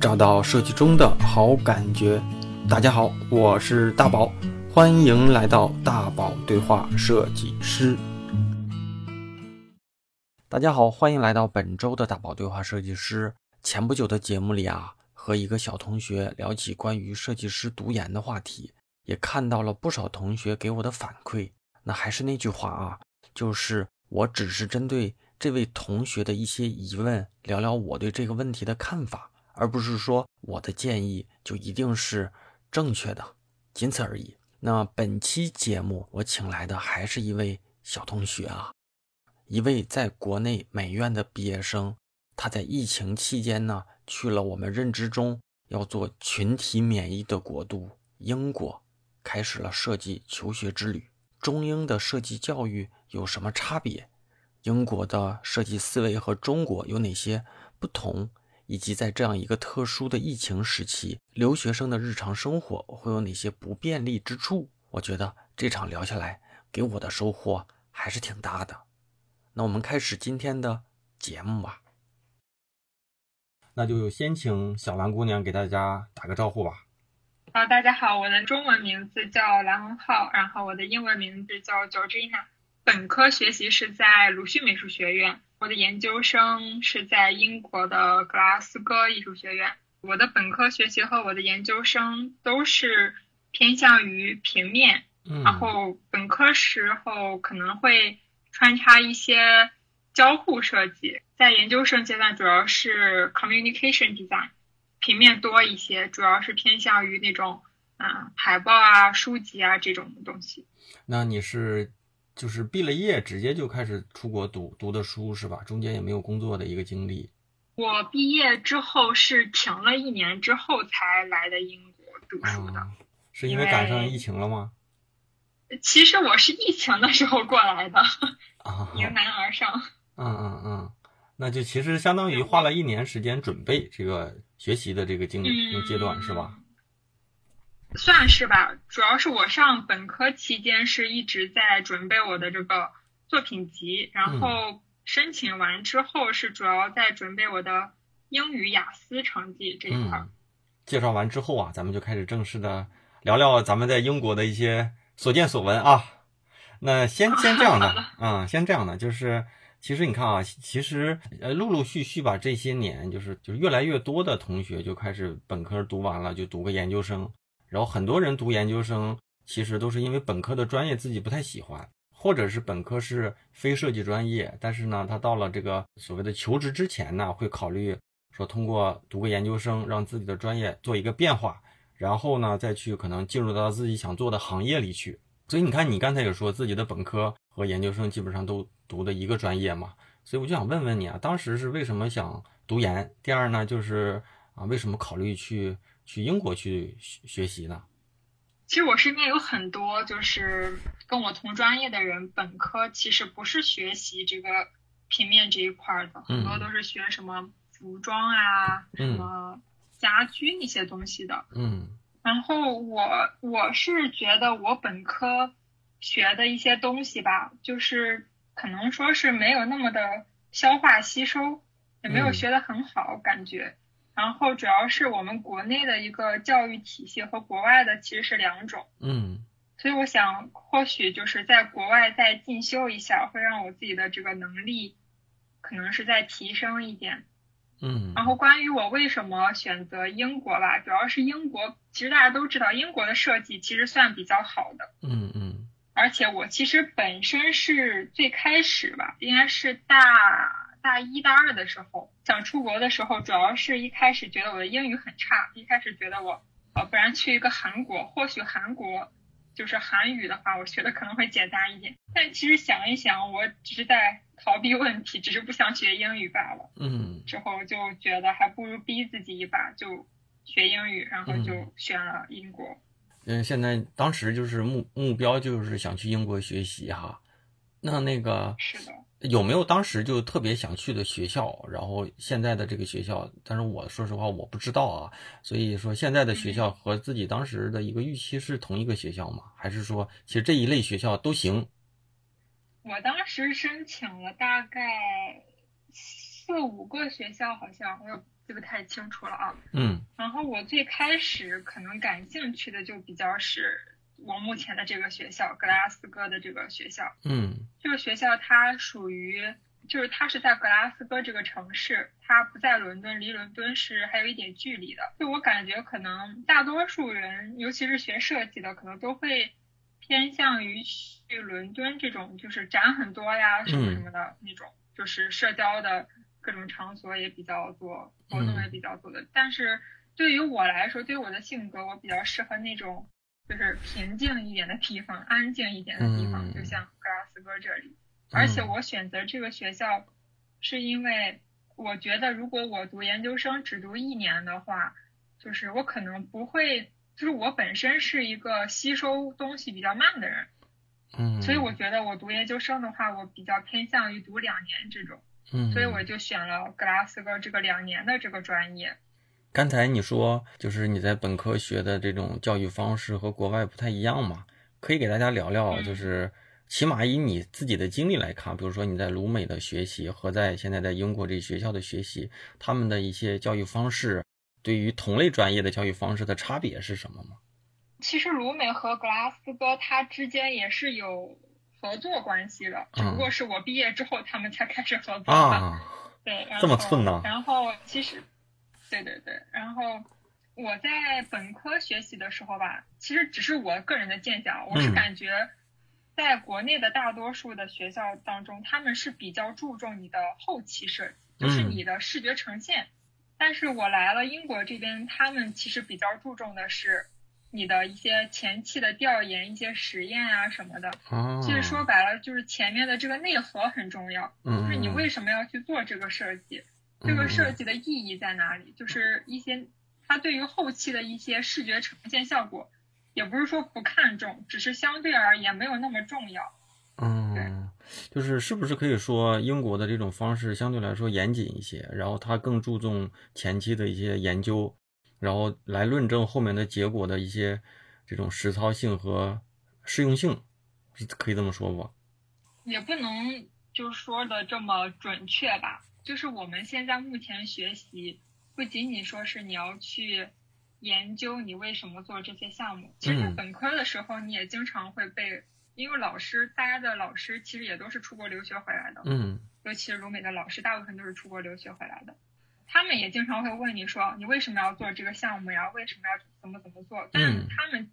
找到设计中的好感觉。大家好，我是大宝，欢迎来到大宝对话设计师。大家好，欢迎来到本周的大宝对话设计师。前不久的节目里啊，和一个小同学聊起关于设计师读研的话题，也看到了不少同学给我的反馈。那还是那句话啊，就是我只是针对这位同学的一些疑问，聊聊我对这个问题的看法，而不是说我的建议就一定是正确的，仅此而已。那本期节目我请来的还是一位小同学啊。一位在国内美院的毕业生，他在疫情期间呢，去了我们认知中要做群体免疫的国度英国，开始了设计求学之旅。中英的设计教育有什么差别？英国的设计思维和中国有哪些不同？以及在这样一个特殊的疫情时期，留学生的日常生活会有哪些不便利之处？我觉得这场聊下来，给我的收获还是挺大的。那我们开始今天的节目吧。那就先请小兰姑娘给大家打个招呼吧。啊，大家好，我的中文名字叫蓝文浩，然后我的英文名字叫 Georgina。本科学习是在鲁迅美术学院，我的研究生是在英国的格拉斯哥艺术学院。我的本科学习和我的研究生都是偏向于平面，然后本科时候可能会。穿插一些交互设计，在研究生阶段主要是 communication design，平面多一些，主要是偏向于那种嗯海报啊、书籍啊这种东西。那你是就是毕了业直接就开始出国读读的书是吧？中间也没有工作的一个经历。我毕业之后是停了一年之后才来的英国读书的，是因为赶上疫情了吗？其实我是疫情的时候过来的，啊迎难而上。嗯嗯嗯，那就其实相当于花了一年时间准备这个学习的这个经历阶段是吧？算是吧，主要是我上本科期间是一直在准备我的这个作品集，然后申请完之后是主要在准备我的英语雅思成绩这一块。介绍完之后啊，咱们就开始正式的聊聊咱们在英国的一些。所见所闻啊，那先先这样的 啊，先这样的，就是其实你看啊，其实呃，陆陆续续吧，这些年就是就是越来越多的同学就开始本科读完了就读个研究生，然后很多人读研究生其实都是因为本科的专业自己不太喜欢，或者是本科是非设计专业，但是呢，他到了这个所谓的求职之前呢，会考虑说通过读个研究生，让自己的专业做一个变化。然后呢，再去可能进入到自己想做的行业里去。所以你看，你刚才也说自己的本科和研究生基本上都读的一个专业嘛。所以我就想问问你啊，当时是为什么想读研？第二呢，就是啊，为什么考虑去去英国去学习呢？其实我身边有很多就是跟我同专业的人，本科其实不是学习这个平面这一块的，很多都是学什么服装啊，什么。家居那些东西的，嗯，然后我我是觉得我本科学的一些东西吧，就是可能说是没有那么的消化吸收，也没有学的很好感觉。然后主要是我们国内的一个教育体系和国外的其实是两种，嗯，所以我想或许就是在国外再进修一下，会让我自己的这个能力可能是再提升一点。嗯，然后关于我为什么选择英国吧，主要是英国，其实大家都知道，英国的设计其实算比较好的。嗯嗯。而且我其实本身是最开始吧，应该是大大一大二的时候想出国的时候，主要是一开始觉得我的英语很差，一开始觉得我，呃，不然去一个韩国，或许韩国。就是韩语的话，我学的可能会简单一点。但其实想一想，我只是在逃避问题，只是不想学英语罢了。嗯。之后就觉得还不如逼自己一把，就学英语，然后就选了英国。嗯，现在当时就是目目标就是想去英国学习哈。那那个是的。有没有当时就特别想去的学校？然后现在的这个学校，但是我说实话我不知道啊。所以说现在的学校和自己当时的一个预期是同一个学校吗？还是说其实这一类学校都行？我当时申请了大概四四五个学校，好像我也记不太清楚了啊。嗯然后我最开始可能感兴趣的就比较是我目前的这个学校，格拉斯哥的这个学校。嗯这个学校它属于，就是它是在格拉斯哥这个城市，它不在伦敦，离伦敦是还有一点距离的。就我感觉，可能大多数人，尤其是学设计的，可能都会偏向于去伦敦这种，就是展很多呀，什么什么的那种，就是社交的各种场所也比较多，活动也比较多的。但是对于我来说，对于我的性格，我比较适合那种。就是平静一点的地方，安静一点的地方，嗯就像格拉斯哥这里。而且我选择这个学校，是因为我觉得如果我读研究生只读一年的话，就是我可能不会，就是我本身是一个吸收东西比较慢的人，嗯，所以我觉得我读研究生的话，我比较偏向于读两年这种，嗯，所以我就选了格拉斯哥这个两年的这个专业。刚才你说，就是你在本科学的这种教育方式和国外不太一样嘛？可以给大家聊聊，嗯就是起码以你自己的经历来看，比如说你在鲁美的学习和在现在在英国这学校的学习，他们的一些教育方式，对于同类专业的教育方式的差别是什么吗？其实鲁美和格拉斯哥它之间也是有合作关系的，只不过是我毕业之后他们才开始合作的。啊，对，这么寸呢然后其实，对对对，然后我在本科学习的时候吧，其实只是我个人的见解啊，我是嗯。感觉在国内的大多数的学校当中，他们是比较注重你的后期设计，就是嗯。你的视觉呈现。但是我来了英国这边，他们其实比较注重的是你的一些前期的调研、一些实验啊什么的。啊，其实说白了，就是前面的这个内核很重要，嗯，就是你为什么要去做这个设计，这个设计的意义在哪里？就是一些它对于后期的一些视觉呈现效果，也不是说不看重，只是相对而言没有那么重要。嗯，就是是不是可以说英国的这种方式相对来说严谨一些，然后它更注重前期的一些研究，然后来论证后面的结果的一些这种实操性和适用性，是可以这么说不？也不能就说的这么准确吧。就是我们现在目前学习，不仅仅说是你要去研究你为什么做这些项目，其实本科的时候你也经常会被，因为老师大家的老师其实也都是出国留学回来的，嗯尤其是鲁美的老师，大部分都是出国留学回来的。他们也经常会问你说，你为什么要做这个项目呀？为什么要怎么怎么做？但嗯他们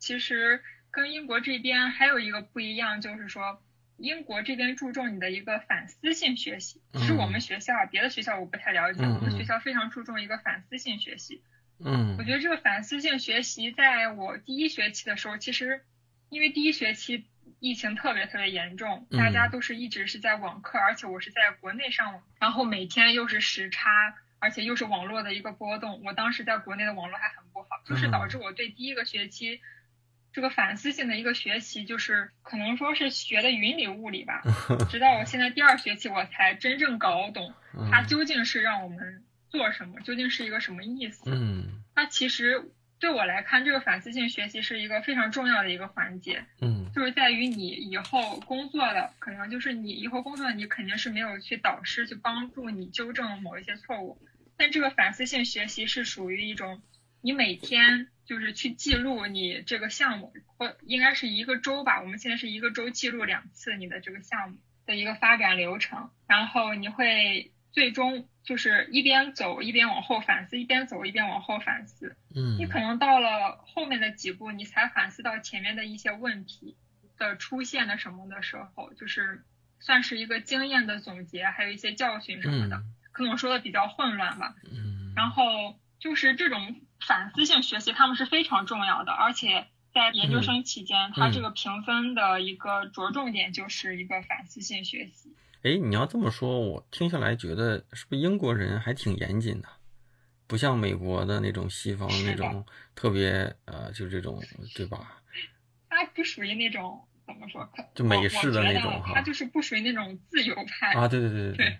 其实跟英国这边还有一个不一样，就是说英国这边注重你的一个反思性学习。其实我们学校，别的学校我不太了解，嗯我们学校非常注重一个反思性学习。嗯我觉得这个反思性学习，在我第一学期的时候，其实因为第一学期疫情特别特别严重，嗯大家都是一直是在网课，而且我是在国内上网，然后每天又是时差，而且又是网络的一个波动。我当时在国内的网络还很不好，就是导致我对第一个学期这个反思性的一个学习，就是可能说是学的云里雾里吧。直到我现在第二学期，我才真正搞懂它究竟是让我们做什么，究竟是一个什么意思。嗯它其实对我来看，这个反思性学习是一个非常重要的一个环节，嗯就是在于你以后工作的，可能就是你以后工作的你肯定是没有去导师去帮助你纠正某一些错误，但这个反思性学习是属于一种你每天就是去记录你这个项目，或应该是一个周吧，我们现在是一个周记录两次你的这个项目的一个发展流程，然后你会最终就是一边走一边往后反思，一边走一边往后反思。嗯，你可能到了后面的几步，你才反思到前面的一些问题的出现的什么的时候，就是算是一个经验的总结，还有一些教训什么的。可能说的比较混乱吧。嗯，然后就是这种反思性学习，他们是非常重要的，而且在研究生期间，他这个评分的一个着重点就是一个反思性学习。哎，你要这么说，我听下来觉得是不是英国人还挺严谨的，不像美国的那种西方那种特别呃，就这种对吧？他不属于那种怎么说，就美式的那种哈，它就是不属于那种自由派。啊。对对对对对对，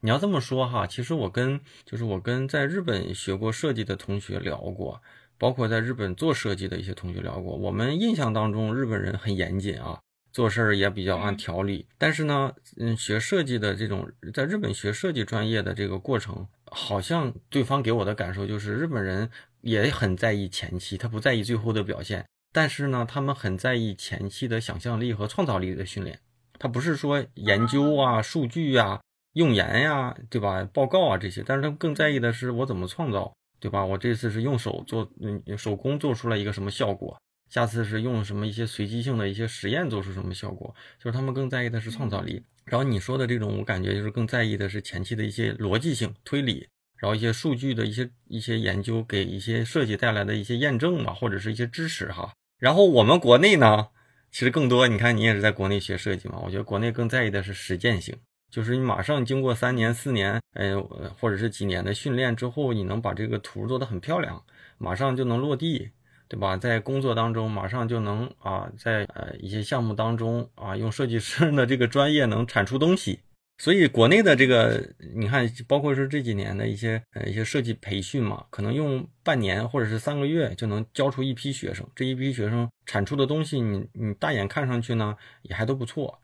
你要这么说哈，其实我跟就是我跟在日本学过设计的同学聊过，包括在日本做设计的一些同学聊过，我们印象当中日本人很严谨啊。做事儿也比较按嗯条理。但是呢，嗯，学设计的这种在日本学设计专业的这个过程，好像对方给我的感受就是日本人也很在意前期，他不在意最后的表现。但是呢，他们很在意前期的想象力和创造力的训练。他不是说研究啊、数据啊、用研呀、对吧？报告啊这些，但是他们更在意的是我怎么创造，对吧？我这次是用手做，嗯，手工做出来一个什么效果，下次是用什么一些随机性的一些实验做出什么效果，就是他们更在意的是创造力。然后你说的这种，我感觉就是更在意的是前期的一些逻辑性、推理，然后一些数据的一些一些研究给一些设计带来的一些验证嘛，或者是一些支持哈。然后我们国内呢，其实更多，你看你也是在国内学设计嘛，我觉得国内更在意的是实践性，就是你马上经过三年、四年，呃，或者是几年的训练之后，你能把这个图做得很漂亮，马上就能落地，对吧？在工作当中马上就能啊，在呃一些项目当中啊，用设计师的这个专业能产出东西。所以国内的这个，你看，包括是这几年的一些呃一些设计培训嘛，可能用半年或者是三个月就能教出一批学生。这一批学生产出的东西你，你大眼看上去呢也还都不错，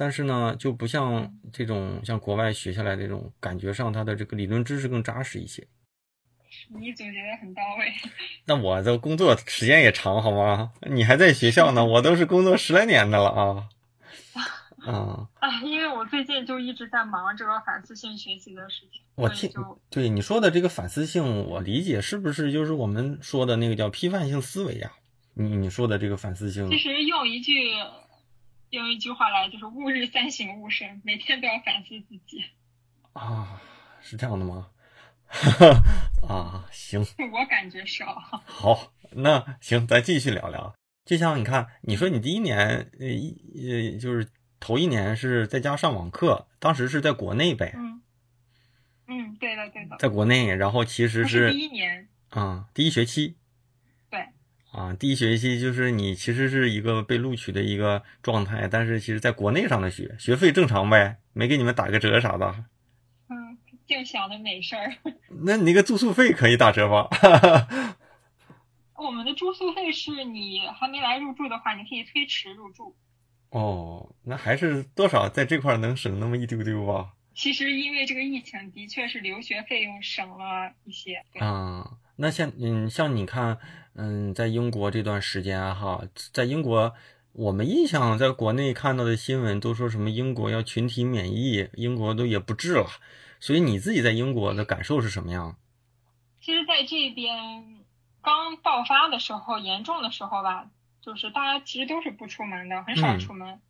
但是呢就不像这种像国外学下来这种感觉上，它的这个理论知识更扎实一些。你总结的很到位。那我的工作时间也长，好吗？你还在学校呢，我都是工作十来年的了啊。啊，哎，因为我最近就一直在忙这个反思性学习的事情，我听对你说的这个反思性，我理解是不是就是我们说的那个叫批判性思维呀、你你说的这个反思性其实用一句用一句话来就是“吾日三省吾身”，每天都要反思自己。啊，是这样的吗？啊，行，我感觉是啊，好，那行，咱继续聊聊。就像你看，你说你第一年，呃，一呃，就是头一年是在家上网课，当时是在国内呗，嗯嗯，对的对的，在国内，然后其实不是第一年，啊、第一学期对，啊，第一学期就是你其实是一个被录取的一个状态，但是其实在国内上的学，学费正常呗，没给你们打个折啥的。嗯，净想的美事儿。那你那个住宿费可以打折吗？我们的住宿费是你还没来入住的话，你可以推迟入住。哦，那还是多少在这块儿能省那么一丢丢吧？其实因为这个疫情，的确是留学费用省了一些。对啊，那像嗯，像你看，嗯，在英国这段时间啊哈，在英国，我们印象在国内看到的新闻都说什么英国要群体免疫，英国都也不治了，所以你自己在英国的感受是什么样？其实在这边刚爆发的时候，严重的时候吧，就是大家其实都是不出门的，很少嗯出门。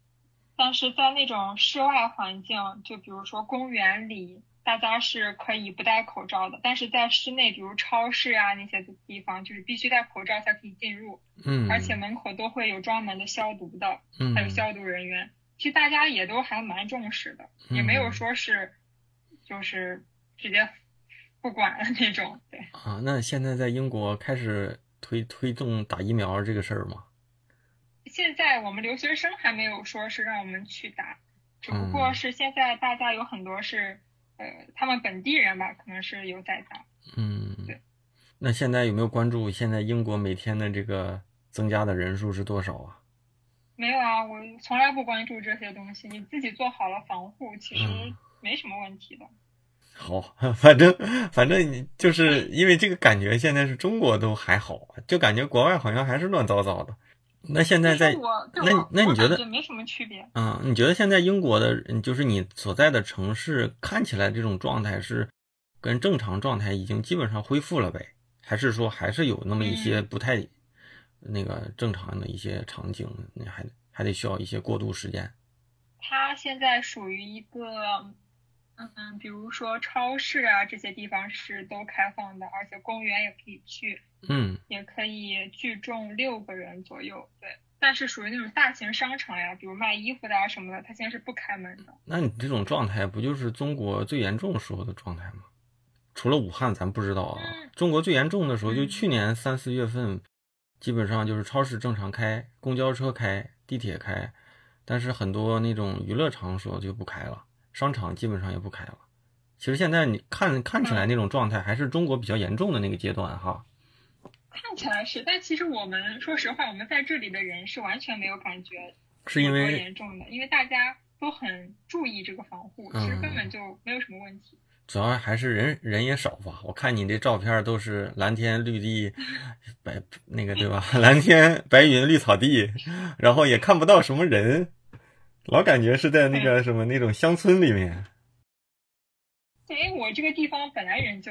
但是在那种室外环境，就比如说公园里，大家是可以不戴口罩的。但是在室内，比如超市啊那些地方，就是必须戴口罩才可以进入，嗯，而且门口都会有专门的消毒的，嗯还有消毒人员。其实大家也都还蛮重视的，也没有嗯说是就是直接不管了那种。对。啊，那现在在英国开始推推动打疫苗这个事儿吗？现在我们留学生还没有说是让我们去打，只不嗯过是现在大家有很多是，呃，他们本地人吧，可能是有在打。嗯对，那现在有没有关注现在英国每天的这个增加的人数是多少啊？没有啊，我从来不关注这些东西，你自己做好了防护，其实嗯没什么问题的。好，反正反正你就是因为这个感觉，现在是中国都还好，就感觉国外好像还是乱糟糟的。那现在在那那你觉得感没什么区别？嗯，你觉得现在英国的，嗯就是你所在的城市看起来这种状态是跟正常状态已经基本上恢复了呗？还是说还是有那么一些嗯不太那个正常的一些场景，你还还得需要一些过渡时间？它现在属于一个，嗯，比如说超市啊这些地方是都开放的，而且公园也可以去。嗯也可以聚众六个人左右，对。但是属于那种大型商场呀，比如卖衣服的啊什么的，它现在是不开门的。那你这种状态不就是中国最严重时候的状态吗？除了武汉，咱不知道啊。嗯中国最严重的时候就嗯去年三四月份，基本上就是超市正常开，公交车开，地铁开，但是很多那种娱乐场所就不开了，商场基本上也不开了。其实现在你看看起来那种状态，还是中国比较严重的那个阶段哈。看起来是，但其实我们说实话，我们在这里的人是完全没有感觉是因为严重的，因为大家都很注意这个防护，其实根本就没有什么问题。主要还是人人也少吧，我看你这照片都是蓝天绿地，白那个对吧？蓝天白云绿草地，然后也看不到什么人，老感觉是在那个什么那种乡村里面。对，我这个地方本来人就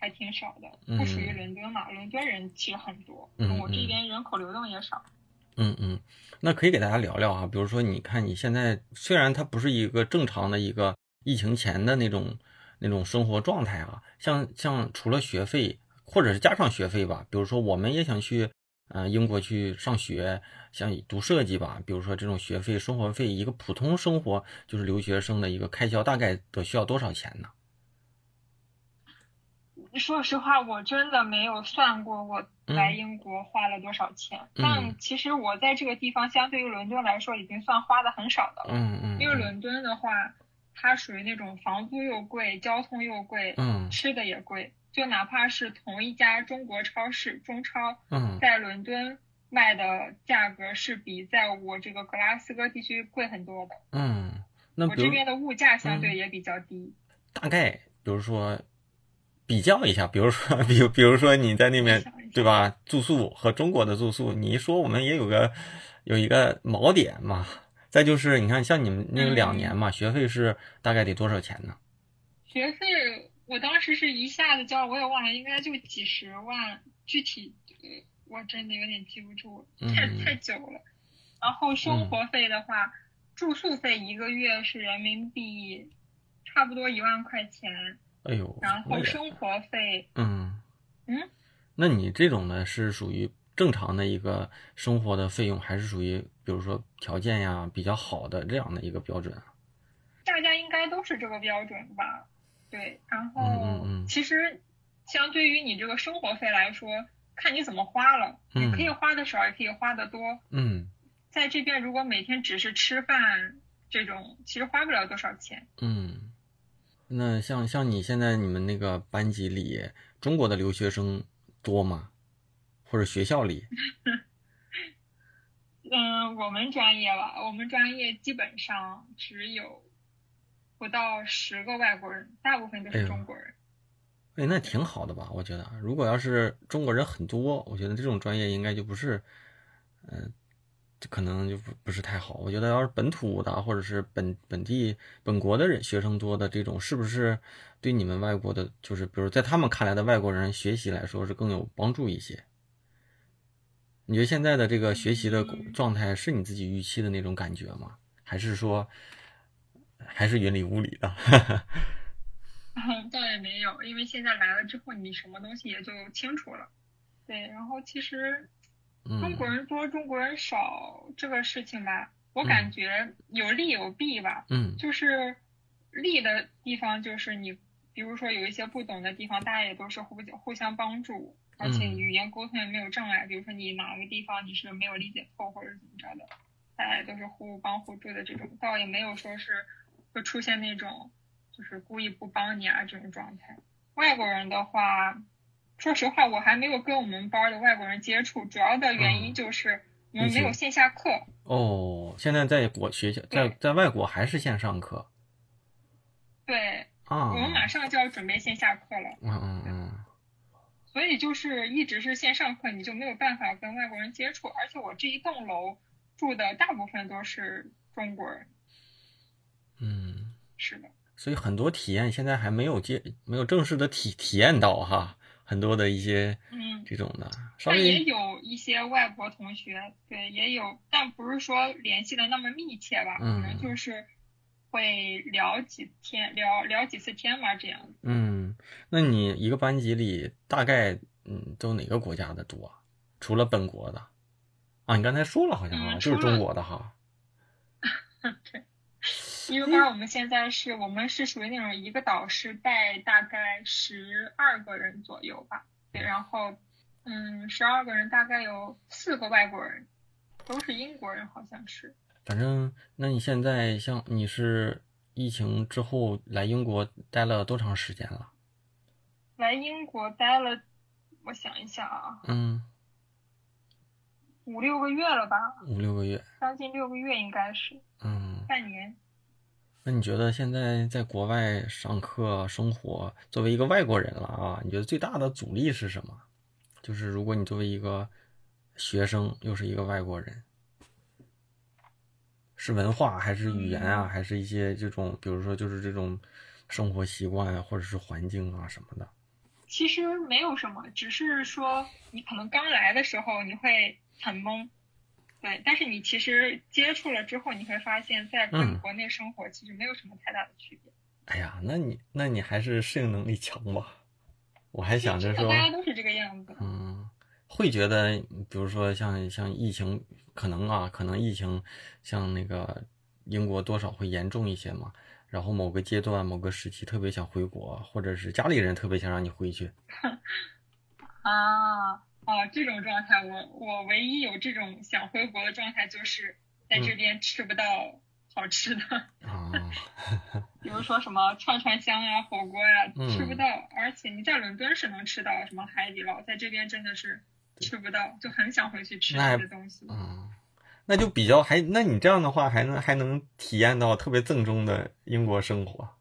还挺少的，不属于伦敦嘛，伦敦人其实很多，我这边人口流动也少。嗯嗯，那可以给大家聊聊啊，比如说你看你现在虽然它不是一个正常的一个疫情前的那种。那种生活状态啊，像像除了学费，或者是加上学费吧，比如说我们也想去，嗯，英国去上学，想读设计吧，比如说这种学费、生活费，一个普通生活就是留学生的一个开销，大概得需要多少钱呢？说实话，我真的没有算过我来英国花了多少钱，但其实我在这个地方相对于伦敦来说，已经算花的很少的了。嗯嗯，因为伦敦的话。它属于那种房租又贵，交通又贵，嗯，吃的也贵。就哪怕是同一家中国超市中超，嗯，在伦敦卖的价格是比在我这个格拉斯哥地区贵很多的。嗯，那我这边的物价相对也比较低。大概比如说比较一下，比如说 比比如说你在那边对吧？住宿和中国的住宿，你一说我们也有个有一个锚点嘛。再就是，你看，像你们那个两年嘛，学费是大概得多少钱呢？学费我当时是一下子交，我也忘了，应该就几十万，具体我真的有点记不住，太太久了。然后生活费的话，住宿费一个月是人民币差不多一万块钱。哎呦。然后生活费，嗯嗯，那你这种呢是属于？正常的一个生活的费用，还是属于比如说条件呀比较好的这样的一个标准啊？大家应该都是这个标准吧？对，然后嗯嗯嗯，其实相对于你这个生活费来说，看你怎么花了，你可以花的少，也可以花的多。嗯，在这边如果每天只是吃饭这种，其实花不了多少钱。嗯，那像像你现在你们那个班级里，中国的留学生多吗？或者学校里，嗯，我们专业吧，我们专业基本上只有不到十个外国人，大部分都是中国人。哎，那挺好的吧？我觉得，如果要是中国人很多，我觉得这种专业应该就不是，嗯，这可能就不不是太好。我觉得要是本土的或者是本本地本国的人学生多的这种，是不是对你们外国的，就是比如在他们看来的外国人学习来说是更有帮助一些？你觉得现在的这个学习的状态是你自己预期的那种感觉吗？还是说还是云里雾里的？倒也没有，因为现在来了之后，你什么东西也就清楚了。对，然后其实中国人多，中国人少这个事情吧，我感觉有利有弊吧。嗯，就是利的地方就是你，比如说有一些不懂的地方，大家也都是互互相帮助。而且语言沟通也没有障碍，比如说你哪个地方你是没有理解透或者怎么着的，大家都是互帮互助的这种，倒也没有说是会出现那种就是故意不帮你啊这种状态。外国人的话，说实话我还没有跟我们班的外国人接触，主要的原因就是我们没有线下课。哦，现在在国学校在在外国还是线上课？对，啊，我们马上就要准备线下课了。嗯嗯嗯。所以就是一直是线上课，你就没有办法跟外国人接触。而且我这一栋楼住的大部分都是中国人。嗯，是的。所以很多体验现在还没有接，没有正式的体体验到哈，很多的一些嗯这种的。但也有一些外国同学，对，也有，但不是说联系的那么密切吧，可能就是。会聊几天，聊聊几次天嘛，这样。嗯，那你一个班级里大概嗯都哪个国家的多？除了本国的啊？你刚才说了好像就是中国的哈。对，一个班我们现在是我们是属于那种一个导师带大概十二个人左右吧。对，然后嗯，十二个人大概有四个外国人，都是英国人，好像是。反正，那你现在像你是疫情之后来英国待了多长时间了？来英国待了，我想一下啊，嗯，五六个月了吧，五六个月，将近六个月应该是嗯，半年。那你觉得现在在国外上课生活，作为一个外国人了啊，你觉得最大的阻力是什么？就是如果你作为一个学生，又是一个外国人，是文化还是语言啊，嗯还是一些这种，比如说就是这种生活习惯啊，或者是环境啊什么的？其实没有什么，只是说你可能刚来的时候你会很懵，对，但是你其实接触了之后，你会发现在嗯跟国内生活其实没有什么太大的区别。哎呀，那你那你还是适应能力强吧？我还想着说，大家都是这个样子。嗯，会觉得，比如说像像疫情，可能啊，可能疫情像那个英国多少会严重一些嘛。然后某个阶段、某个时期特别想回国，或者是家里人特别想让你回去。啊，哦，这种状态，我我唯一有这种想回国的状态，就是在这边吃不到好吃的，啊，比如说什么串串香啊、火锅呀、嗯吃不到。而且你在伦敦是能吃到什么海底捞，在这边真的是吃不到，就很想回去吃那些东西。嗯，那就比较还，那你这样的话还能还能体验到特别正宗的英国生活。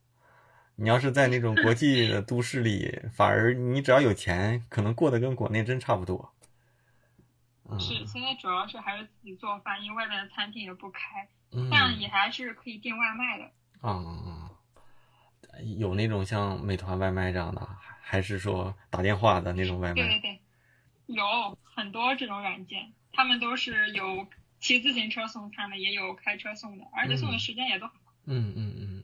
你要是在那种国际的都市里，反而你只要有钱，可能过得跟国内真差不多。嗯，是，现在主要是还是自己做饭，因为外面的餐厅也不开，嗯但也还是可以订外卖的。啊、嗯有那种像美团外卖这样的，还还是说打电话的那种外卖？对对对，有很多这种软件，他们都是有骑自行车送餐的，也有开车送的，而且送的时间也都很快。嗯嗯嗯。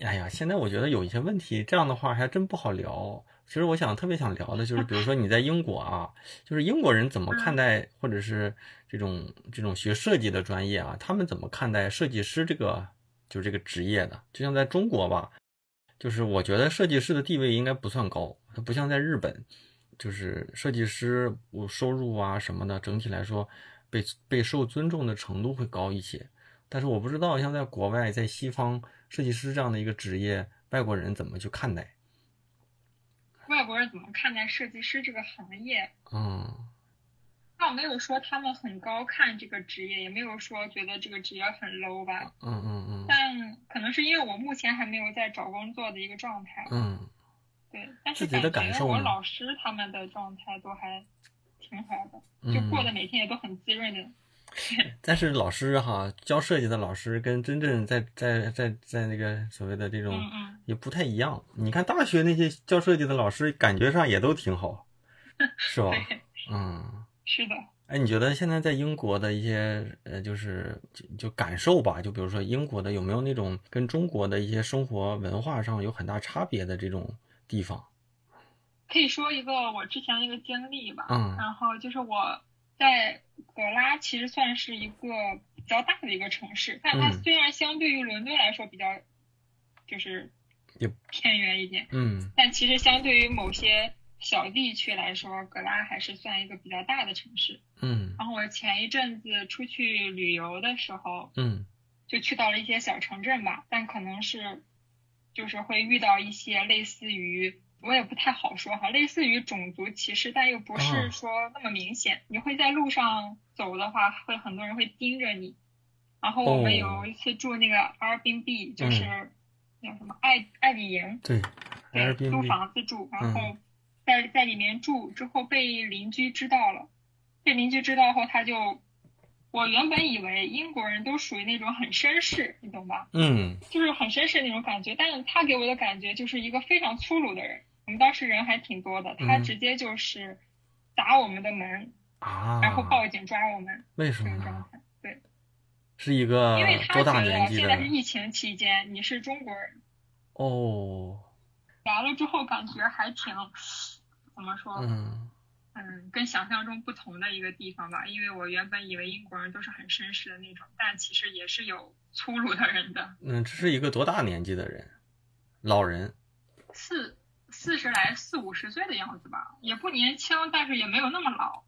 哎呀，现在我觉得有一些问题，这样的话还真不好聊。其实我想特别想聊的就是，比如说你在英国啊，就是英国人怎么看待，或者是这种这种学设计的专业啊，他们怎么看待设计师这个就是这个职业的？就像在中国吧，就是我觉得设计师的地位应该不算高，它不像在日本，就是设计师我收入啊什么的，整体来说被被受尊重的程度会高一些。但是我不知道，像在国外，在西方，设计师这样的一个职业，外国人怎么去看待？外国人怎么看待设计师这个行业？嗯倒没有说他们很高看这个职业，也没有说觉得这个职业很 low 吧。嗯嗯嗯但可能是因为我目前还没有在找工作的一个状态，嗯对。但是感觉我感受呢老师他们的状态都还挺好的，嗯，就过得每天也都很滋润的。但是老师哈，教设计的老师跟真正在在在在那个所谓的这种也不太一样。你看大学那些教设计的老师，感觉上也都挺好，是吧？嗯。是的。哎，你觉得现在在英国的一些呃，就是就就感受吧，就比如说英国的有没有那种跟中国的一些生活文化上有很大差别的这种地方？可以说一个我之前的一个经历吧，嗯然后就是我在格拉其实算是一个比较大的一个城市，但它嗯虽然相对于伦敦来说比较就是也偏远一点，嗯但其实相对于某些小地区来说，格拉还是算一个比较大的城市。嗯然后我前一阵子出去旅游的时候，嗯就去到了一些小城镇吧，但可能是就是会遇到一些类似于我也不太好说哈，类似于种族歧视，但又不啊是说那么明显。你会在路上走的话，会很多人会盯着你。然后我们哦有一次住那个 Airbnb，、就是叫什么爱爱丽营，对对，租房子住，然后嗯在在里面住之后被邻居知道了，被邻居知道后他就，我原本以为英国人都属于那种很绅士，你懂吧？嗯就是很绅士那种感觉，但是他给我的感觉就是一个非常粗鲁的人。我们当时人还挺多的，他嗯直接就是打我们的门，啊，然后报警抓我们为什么。对，是一个因为他多觉得大年纪的现在是？疫情期间，你是中国人，哦，来了之后感觉还挺怎么说？嗯嗯，跟想象中不同的一个地方吧，因为我原本以为英国人都是很绅士的那种，但其实也是有粗鲁的人的。嗯，这是一个多大年纪的人？老人。四四十来四五十岁的样子吧，也不年轻，但是也没有那么老。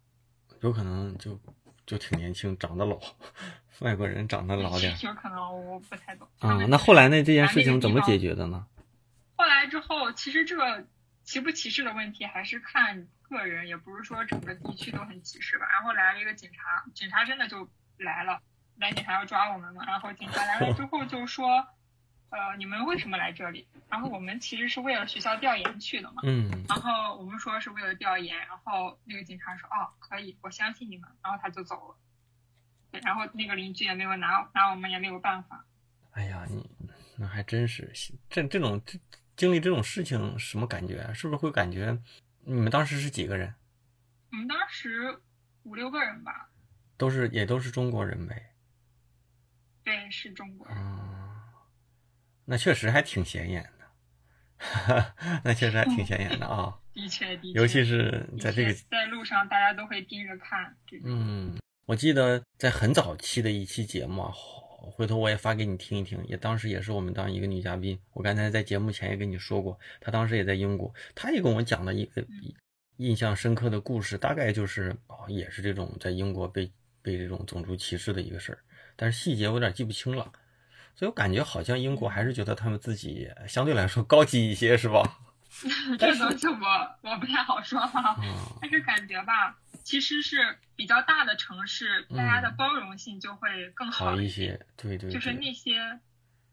有可能就就挺年轻，长得老，外国人长得老点有可能我不太懂。啊、那后来呢？这件啊事情怎么解决的呢？后来之后，其实这个歧不歧视的问题还是看个人，也不是说整个地区都很歧视吧。然后来了一个警察，警察真的就来了，来警察要抓我们嘛。然后警察来了之后就说，呃，你们为什么来这里？然后我们其实是为了学校调研去的嘛。嗯然后我们说是为了调研，然后那个警察说，哦，可以，我相信你们，然后他就走了。对，然后那个邻居也没有拿拿我们也没有办法。哎呀，你那还真是这这种这经历这种事情什么感觉啊？是不是会感觉你们当时是几个人？我们当时五六个人吧，都是也都是中国人呗。对，是中国人。嗯，那确实还挺显眼的，那确实还挺显眼的啊。的确，的确，尤其是在这个在路上，大家都会盯着看。嗯，我记得在很早期的一期节目啊，回头我也发给你听一听。也当时也是我们当一个女嘉宾，我刚才在节目前也跟你说过，她当时也在英国，她也跟我讲了一个印象深刻的故事，大概就是哦，也是这种在英国被被这种种族歧视的一个事儿，但是细节我有点记不清了，所以我感觉好像英国还是觉得他们自己相对来说高级一些，是吧？这东西我我不太好说哈，嗯 但是感觉吧，其实是比较大的城市，大家的嗯包容性就会更好一一些。些，对对就是，那些，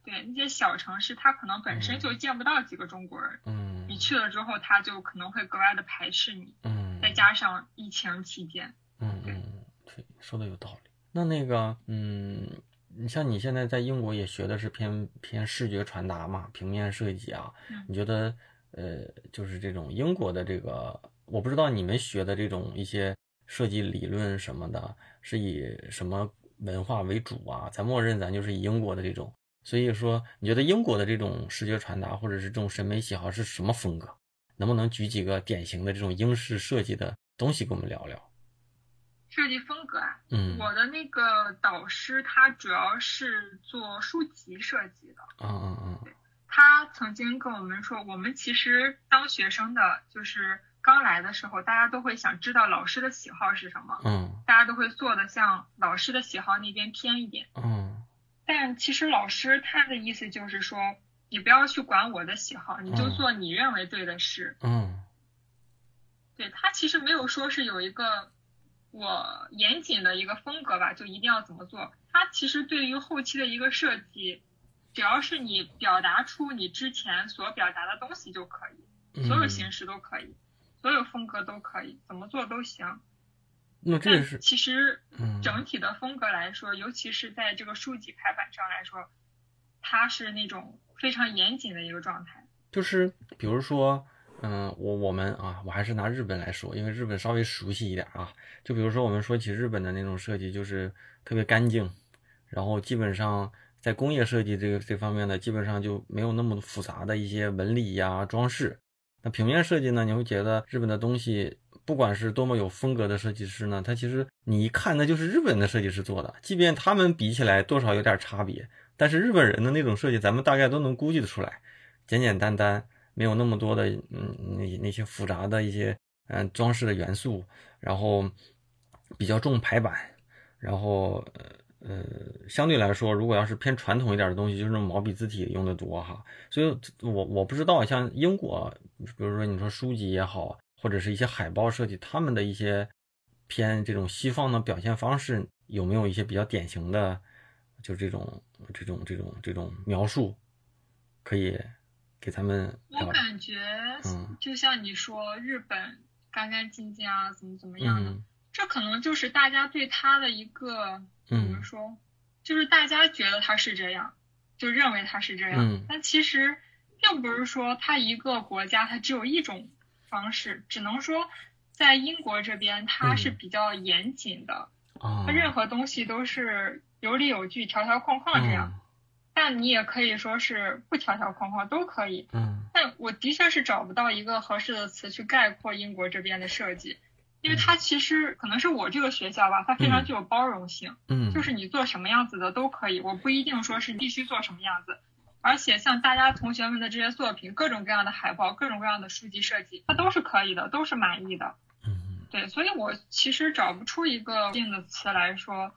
对那些小城市，它可能本身就见不到几个中国人，嗯你去了之后，他就可能会格外的排斥你。嗯，再加上疫情期间，嗯嗯，对，说的有道理。那那个，嗯，你像你现在在英国也学的是偏偏视觉传达嘛，平面设计啊，嗯你觉得，呃，就是这种英国的这个，我不知道你们学的这种一些设计理论什么的，是以什么文化为主啊？咱默认咱就是以英国的这种，所以说，你觉得英国的这种视觉传达或者是这种审美喜好是什么风格？能不能举几个典型的这种英式设计的东西跟我们聊聊？设计风格啊，嗯，我的那个导师他主要是做书籍设计的，嗯嗯嗯他曾经跟我们说，我们其实当学生的，就是刚来的时候，大家都会想知道老师的喜好是什么，嗯。大家都会做的像老师的喜好那边偏一点。嗯。但其实老师他的意思就是说，你不要去管我的喜好，你就嗯。做你认为对的事。嗯。对他其实没有说是有一个我严谨的一个风格吧，就一定要怎么做。它其实对于后期的一个设计，只要是你表达出你之前所表达的东西就可以，嗯，所有形式都可以，所有风格都可以，怎么做都行。但那这个是其实嗯整体的风格来说，尤其是在这个书籍排版上来说，它是那种非常严谨的一个状态。就是比如说，嗯，我我们啊，我还是拿日本来说，因为日本稍微熟悉一点啊。就比如说我们说起日本的那种设计，就是特别干净，然后基本上在工业设计这个这方面呢，基本上就没有那么复杂的一些纹理呀、装饰。那平面设计呢，你会觉得日本的东西，不管是多么有风格的设计师呢，他其实你一看那就是日本的设计师做的，即便他们比起来多少有点差别，但是日本人的那种设计，咱们大概都能估计得出来，简简单单，没有那么多的嗯那那些复杂的一些嗯装饰的元素，然后比较重排版，然后呃呃相对来说，如果要是偏传统一点的东西，就是毛笔字体用的多哈，所以我我不知道像英国，比如说你说书籍也好，或者是一些海报设计，他们的一些偏这种西方的表现方式，有没有一些比较典型的，就这种这种这种这种描述，可以给他们我感觉嗯。就像你说日本干干净净啊，怎么怎么样的，嗯。这可能就是大家对他的一个怎么嗯。说，就是大家觉得他是这样，就认为他是这样，嗯。但其实并不是说他一个国家他只有一种方式，只能说在英国这边他是嗯比较严谨的，啊它任何东西都是有理有据、条条框框这样。但你也可以说是不条条框框都可以，嗯但我的确是找不到一个合适的词去概括英国这边的设计，因为它其实可能是我这个学校吧，它非常具有包容性，嗯，就是你做什么样子的都可以，我不一定说是必须做什么样子。而且像大家同学们的这些作品，各种各样的海报，各种各样的书籍设计，它都是可以的，都是满意的。嗯对，所以我其实找不出一个定的词来说，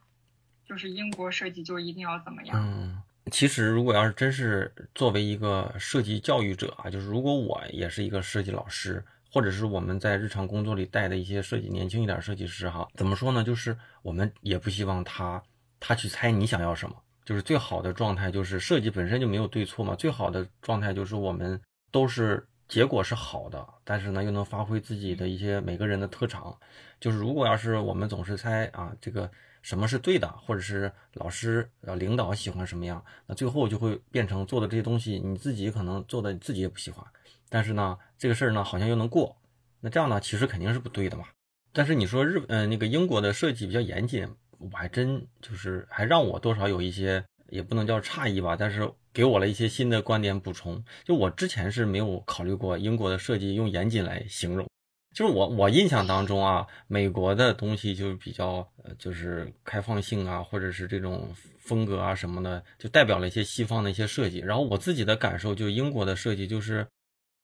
就是英国设计就一定要怎么样。嗯，其实如果要是真是作为一个设计教育者啊，就是如果我也是一个设计老师，或者是我们在日常工作里带的一些设计年轻一点设计师哈，怎么说呢？就是我们也不希望他他去猜你想要什么，就是最好的状态就是设计本身就没有对错嘛，最好的状态就是我们都是结果是好的，但是呢又能发挥自己的一些每个人的特长。就是如果要是我们总是猜啊这个。什么是对的，或者是老师呃领导喜欢什么样，那最后就会变成做的这些东西，你自己可能做的自己也不喜欢，但是呢，这个事儿呢好像又能过，那这样呢其实肯定是不对的嘛。但是你说日呃那个英国的设计比较严谨，我还真就是还让我多少有一些也不能叫诧异吧，但是给我了一些新的观点补充。就我之前是没有考虑过英国的设计用严谨来形容。就是我我印象当中啊，美国的东西就比较呃，就是开放性啊，或者是这种风格啊什么的，就代表了一些西方的一些设计。然后我自己的感受，就英国的设计，就是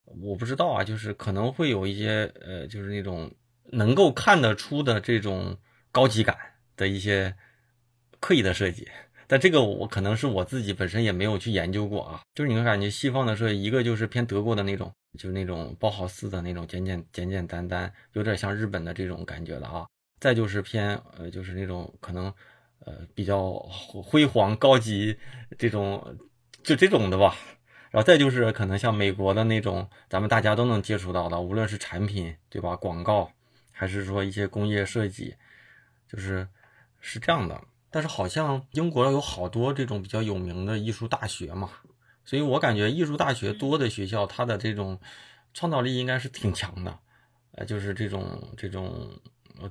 我不知道啊，就是可能会有一些呃，就是那种能够看得出的这种高级感的一些刻意的设计。但这个我可能是我自己本身也没有去研究过啊，就是你会感觉西方的设计，一个就是偏德国的那种。就是那种包豪斯的那种简简简简单单，有点像日本的这种感觉的啊。再就是偏呃，就是那种可能呃比较辉煌高级这种，就这种的吧。然后再就是可能像美国的那种，咱们大家都能接触到的，无论是产品对吧，广告还是说一些工业设计，就是是这样的。但是好像英国有好多这种比较有名的艺术大学嘛。所以我感觉艺术大学多的学校，它的这种创造力应该是挺强的，呃，就是这种这种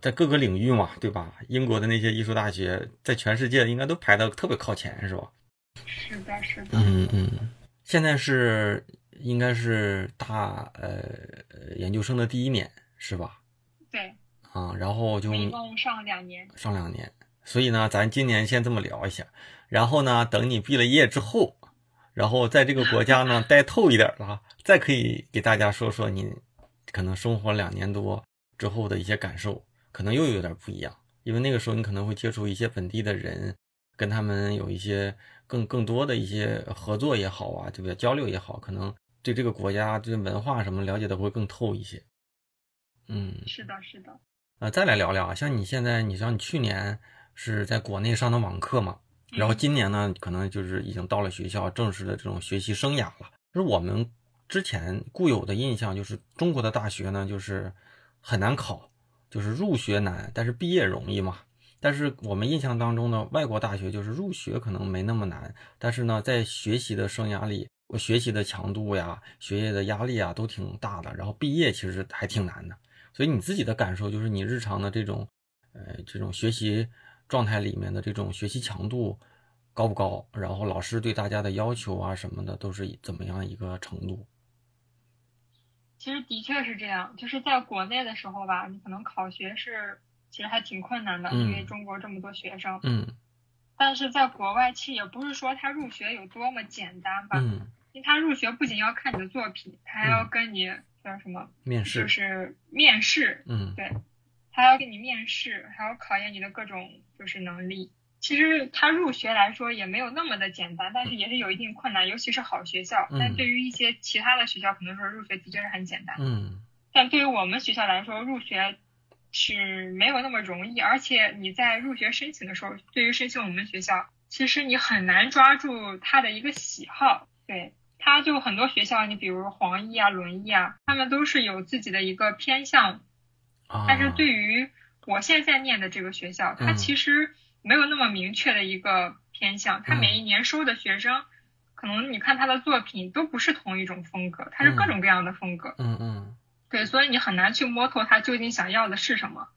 在各个领域嘛，对吧？英国的那些艺术大学在全世界应该都排的特别靠前，是吧？是的，是的。嗯嗯，现在是应该是大呃研究生的第一年，是吧？对。啊，然后就一共上两年。上两年，所以呢，咱今年先这么聊一下，然后呢，等你毕了业之后。然后在这个国家呢待透一点了，再可以给大家说说你可能生活两年多之后的一些感受，可能又有点不一样。因为那个时候你可能会接触一些本地的人，跟他们有一些更更多的一些合作也好啊，对不对？交流也好，可能对这个国家对文化什么了解的会更透一些。嗯，是的，是的。呃，再来聊聊啊，像你现在，你像你去年是在国内上的网课嘛？然后今年呢，可能就是已经到了学校正式的这种学习生涯了。就是我们之前固有的印象，就是中国的大学呢，就是很难考，就是入学难，但是毕业容易嘛。但是我们印象当中呢，外国大学就是入学可能没那么难，但是呢，在学习的生涯里，我学习的强度呀、学业的压力啊都挺大的。然后毕业其实还挺难的。所以你自己的感受就是，你日常的这种，呃，这种学习。状态里面的这种学习强度高不高？然后老师对大家的要求啊什么的都是怎么样一个程度？其实的确是这样，就是在国内的时候吧，你可能考学是其实还挺困难的，因为中国这么多学生。嗯。但是在国外，其实也不是说他入学有多么简单吧？嗯。因为他入学不仅要看你的作品，他还要跟你叫什么？面试。就是面试。嗯。对。还要给你面试，还要考验你的各种就是能力。其实他入学来说也没有那么的简单，但是也是有一定困难，尤其是好学校。但对于一些其他的学校，可能说入学的确是很简单。嗯。但对于我们学校来说，入学是没有那么容易，而且你在入学申请的时候，对于申请我们学校，其实你很难抓住他的一个喜好。对，他就很多学校，你比如黄奕啊、轮艺啊，他们都是有自己的一个偏向。但是对于我现在念的这个学校，它其实没有那么明确的一个偏向。它每一年收的学生，可能你看他的作品都不是同一种风格，它是各种各样的风格。嗯嗯。对，所以你很难去摸透他究竟想要的是什么。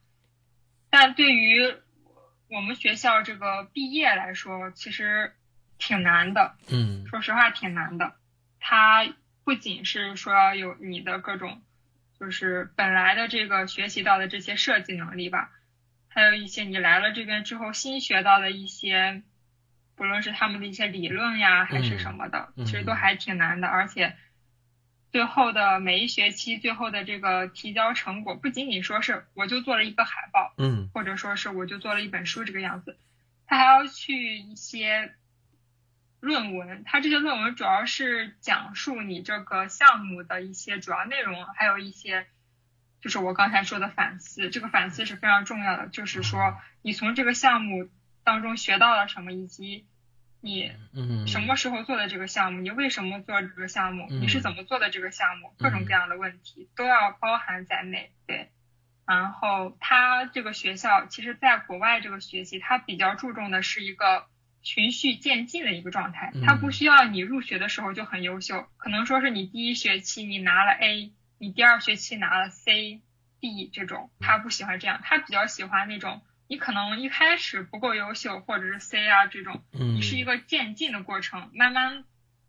但对于我们学校这个毕业来说，其实挺难的。嗯。说实话，挺难的。它不仅是说要有你的各种。就是本来的这个学习到的这些设计能力吧，还有一些你来了这边之后新学到的一些，不论是他们的一些理论呀，还是什么的，其实都还挺难的。而且最后的每一学期最后的这个提交成果，不仅仅说是我就做了一个海报，嗯，或者说是我就做了一本书这个样子，他还要去一些论文，它这些论文主要是讲述你这个项目的一些主要内容，还有一些就是我刚才说的反思。这个反思是非常重要的，就是说你从这个项目当中学到了什么，以及你嗯什么时候做的这个项目，你为什么做这个项目，嗯你是怎么做的这个项目，各种各样的问题都要包含在内。对，然后他这个学校其实在国外这个学习，它比较注重的是一个循序渐进的一个状态，它不需要你入学的时候就很优秀，可能说是你第一学期你拿了 A，你第二学期拿了 C、D 这种，他不喜欢这样，他比较喜欢那种。你可能一开始不够优秀，或者是 C 啊这种，嗯你是一个渐进的过程，慢慢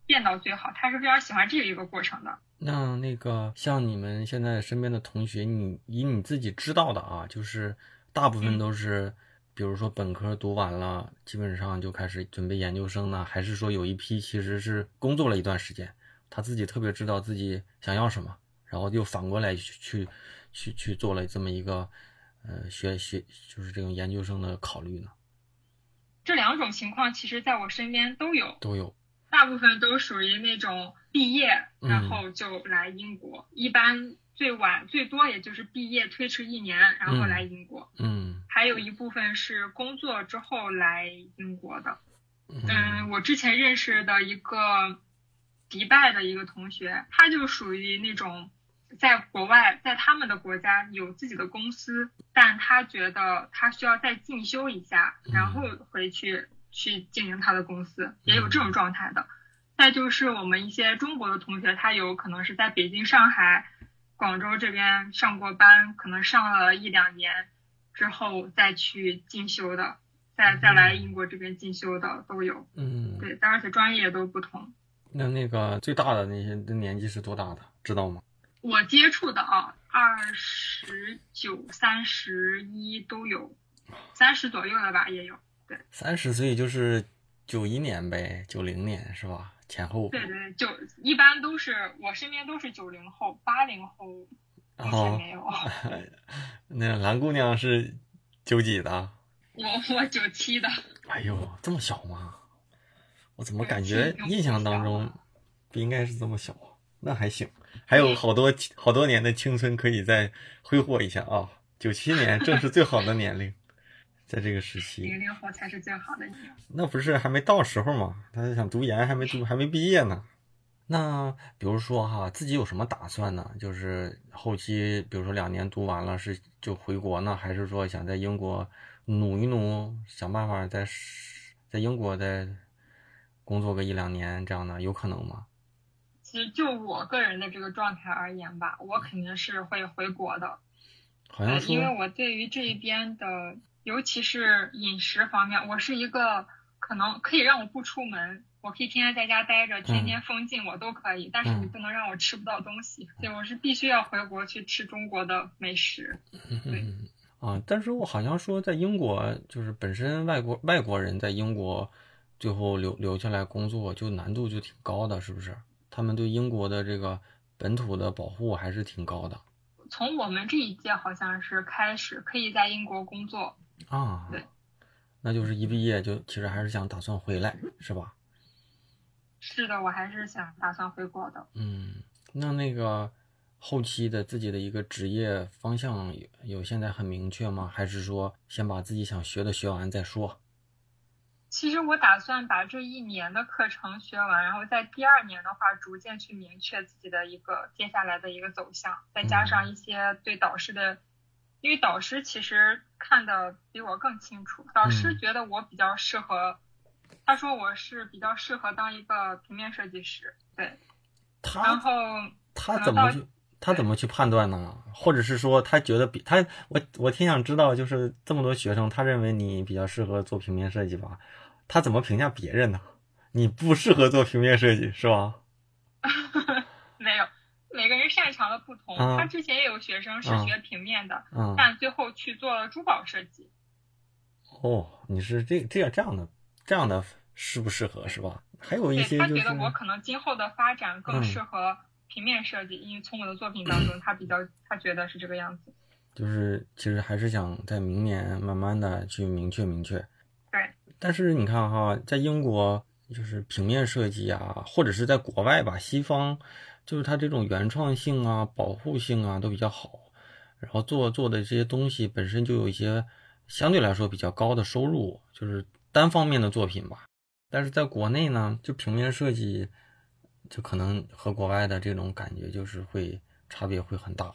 变到最好。他是非常喜欢这一个过程的。那那个像你们现在身边的同学，你以你自己知道的啊，就是大部分都是，比如说本科读完了，基本上就开始准备研究生呢，还是说有一批其实是工作了一段时间，他自己特别知道自己想要什么，然后又反过来去去去去做了这么一个呃学学就是这种研究生的考虑呢？这两种情况其实在我身边都有，都有。大部分都属于那种毕业嗯然后就来英国，一般最晚最多也就是毕业推迟一年然后来英国，嗯还有一部分是工作之后来英国的。嗯嗯，我之前认识的一个迪拜的一个同学，他就属于那种在国外，在他们的国家有自己的公司，但他觉得他需要再进修一下，然后回去去经营他的公司，也有这种状态的。再就是我们一些中国的同学，他有可能是在北京、上海、广州这边上过班，可能上了一两年之后再去进修的。再再来英国这边进修的都有，嗯，对，但而且专业都不同。那那个最大的那些的年纪是多大的，知道吗？我接触的啊，二十九、三十一都有，三十左右的吧也有。对，三十岁就是九一年呗，九零年是吧？前后。对对，九一般都是我身边都是九零后、八零后，目前哦，没有。那蓝姑娘是九几的？我我九七的，哎呦，这么小吗？我怎么感觉印象当中不应该是这么小啊？那还行，还有好多好多年的青春可以再挥霍一下啊！九七年正是最好的年龄，在这个时期零，零后才是最好的年。那不是还没到时候吗？他想读研还没读，还没毕业呢。那比如说哈，自己有什么打算呢？就是后期，比如说两年读完了，是就回国呢，还是说想在英国努一努，想办法在在英国再工作个一两年这样的，有可能吗？其实就我个人的这个状态而言吧，我肯定是会回国的。好像呃，因为，我对于这一边的，尤其是饮食方面，我是一个可能可以让我不出门，我可以天天在家待着，天天封禁我都可以，但是你嗯不能让我吃不到东西，对我是必须要回国去吃中国的美食。对嗯 啊，但是我好像说在英国，就是本身外国外国人在英国最后留留下来工作，就难度就挺高的，是不是？他们对英国的这个本土的保护还是挺高的从我们这一届好像是开始可以在英国工作，啊。对，那就是一毕业就其实还是想打算回来，是吧？是的，我还是想打算回国的。嗯，那那个后期的自己的一个职业方向有有现在很明确吗？还是说先把自己想学的学完再说？其实我打算把这一年的课程学完，然后在第二年的话，逐渐去明确自己的一个接下来的一个走向，再加上一些对导师的，因为导师其实看的比我更清楚，导师嗯觉得我比较适合，他说我是比较适合当一个平面设计师，对，他然后他怎么去他怎么去判断呢？或者是说他觉得比他我我挺想知道，就是这么多学生，他认为你比较适合做平面设计吧？他怎么评价别人呢？你不适合做平面设计是吧？每个人擅长的不同，嗯他之前也有学生是嗯学平面的，嗯，但最后去做了珠宝设计。哦，你是这这样这样的这样的适不适合是吧？还有一些就是觉得我可能今后的发展嗯更适合平面设计，因为从我的作品当中，他比较他觉得是这个样子。就是其实还是想在明年慢慢的去明确明确。对。但是你看哈，在英国，就是平面设计啊，或者是在国外吧，西方就是它这种原创性啊、保护性啊都比较好，然后做做的这些东西本身就有一些相对来说比较高的收入，就是单方面的作品吧。但是在国内呢，就平面设计就可能和国外的这种感觉就是会差别会很大。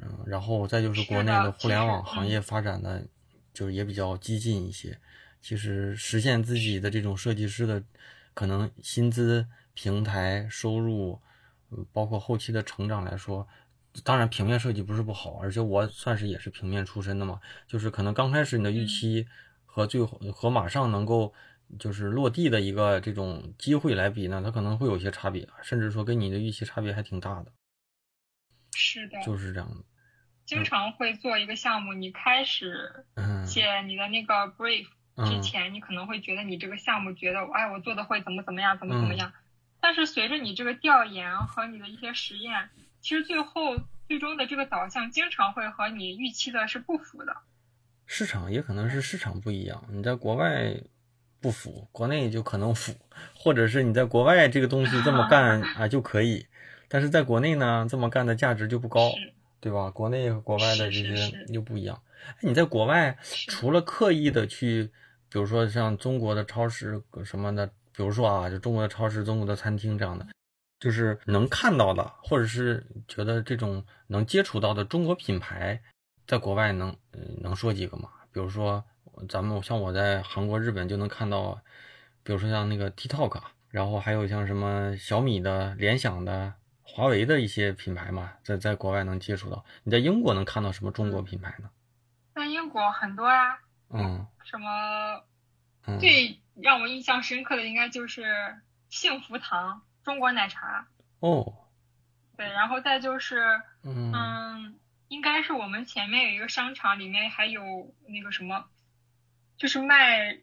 嗯，然后再就是国内的互联网行业发展的，就是也比较激进一些。其实实现自己的这种设计师的可能薪资、平台收入，包括后期的成长来说，当然平面设计不是不好，而且我算是也是平面出身的嘛。就是可能刚开始你的预期和最后和马上能够就是落地的一个这种机会来比呢，它可能会有些差别，甚至说跟你的预期差别还挺大的。是的，就是这样的。经常会做一个项目，你开始写你的那个 brief 之前，你可能会觉得你这个项目觉得，哎，我做的会怎么怎么样，怎么怎么样。但是随着你这个调研和你的一些实验，其实最后最终的这个导向，经常会和你预期的是不符的。市场也可能是市场不一样，你在国外不符，国内就可能符，或者是你在国外这个东西这么干 啊就可以。但是在国内呢，这么干的价值就不高，对吧？国内和国外的这些又不一样。哎，你在国外除了刻意的去，比如说像中国的超市什么的，比如说啊，就中国的超市、中国的餐厅这样的，就是能看到的，或者是觉得这种能接触到的中国品牌，在国外能能说几个吗？比如说咱们像我在韩国、日本就能看到，比如说像那个 TikTok，然后还有像什么小米的、联想的。华为的一些品牌嘛，在在国外能接触到。你在英国能看到什么中国品牌呢？在英国很多啊，嗯，什么最让我印象深刻的应该就是幸福堂中国奶茶哦，对，然后再就是嗯，应该是我们前面有一个商场，里面还有那个什么，就是卖